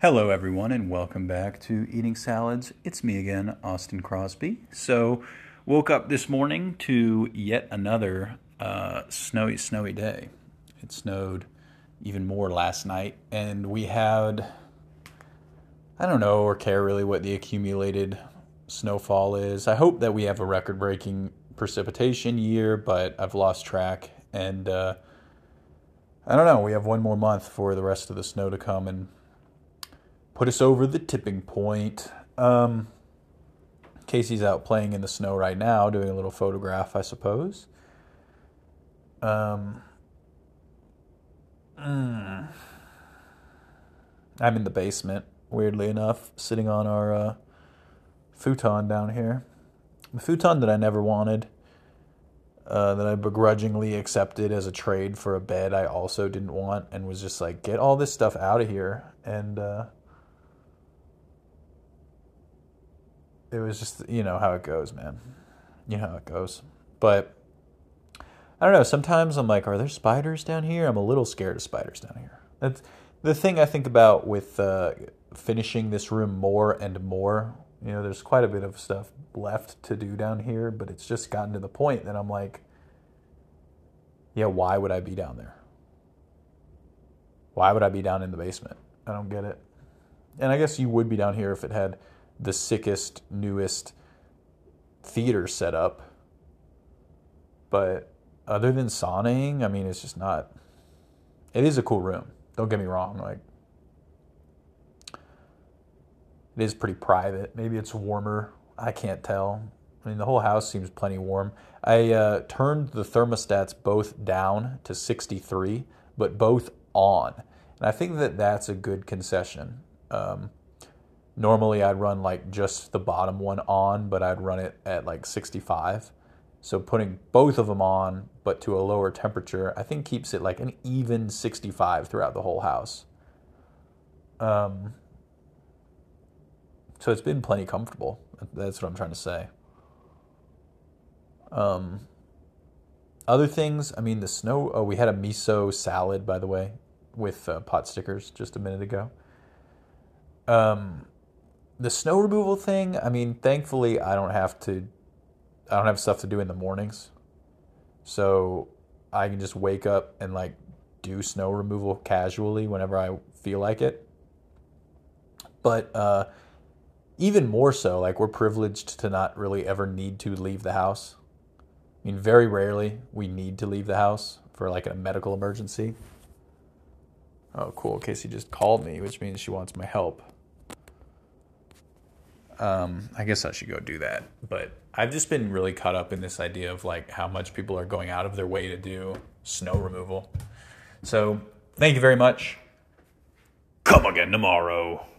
Hello, everyone, and welcome back to Eating Salads. It's me again, Austin Crosby. So, woke up this morning to yet another uh, snowy, snowy day. It snowed even more last night, and we had, I don't know or care really what the accumulated snowfall is. I hope that we have a record breaking precipitation year, but I've lost track, and uh, I don't know. We have one more month for the rest of the snow to come, and put us over the tipping point. Um, Casey's out playing in the snow right now, doing a little photograph, I suppose. Um, mm, I'm in the basement, weirdly enough, sitting on our uh, futon down here. Futon that I never wanted, uh, that I begrudgingly accepted as a trade for a bed I also didn't want, and was just like, get all this stuff out of here. And, uh, it was just you know how it goes, man. You know how it goes. But I don't know. Sometimes I'm like, are there spiders down here? I'm a little scared of spiders down here. That's the thing I think about with uh, finishing this room more and more. You know, there's quite a bit of stuff left to do down here, but it's just gotten to the point that I'm like, yeah, why would I be down there? Why would I be down in the basement? I don't get it. And I guess you would be down here if it had the sickest, newest theater setup. But other than sauning, I mean, it's just not. It is a cool room. Don't get me wrong. Like, it is pretty private. Maybe it's warmer. I can't tell. I mean, the whole house seems plenty warm. I uh, turned the thermostats both down to 63, but both on. And I think that that's a good concession. Um, Normally, I'd run like just the bottom one on, but I'd run it at like 65. So putting both of them on, but to a lower temperature, I think keeps it like an even 65 throughout the whole house. Um, so it's been plenty comfortable. That's what I'm trying to say. Um, other things, I mean, the snow. Oh, we had a miso salad, by the way, with uh, pot stickers just a minute ago. Um, the snow removal thing, I mean, thankfully I don't have to I don't have stuff to do in the mornings. So I can just wake up and like do snow removal casually whenever I feel like it. But uh, even more so, like we're privileged to not really ever need to leave the house. I mean, very rarely we need to leave the house for like a medical emergency. Oh, cool. Casey just called me, which means she wants my help. Um, I guess I should go do that. But I've just been really caught up in this idea of like how much people are going out of their way to do snow removal. So thank you very much. Come again tomorrow.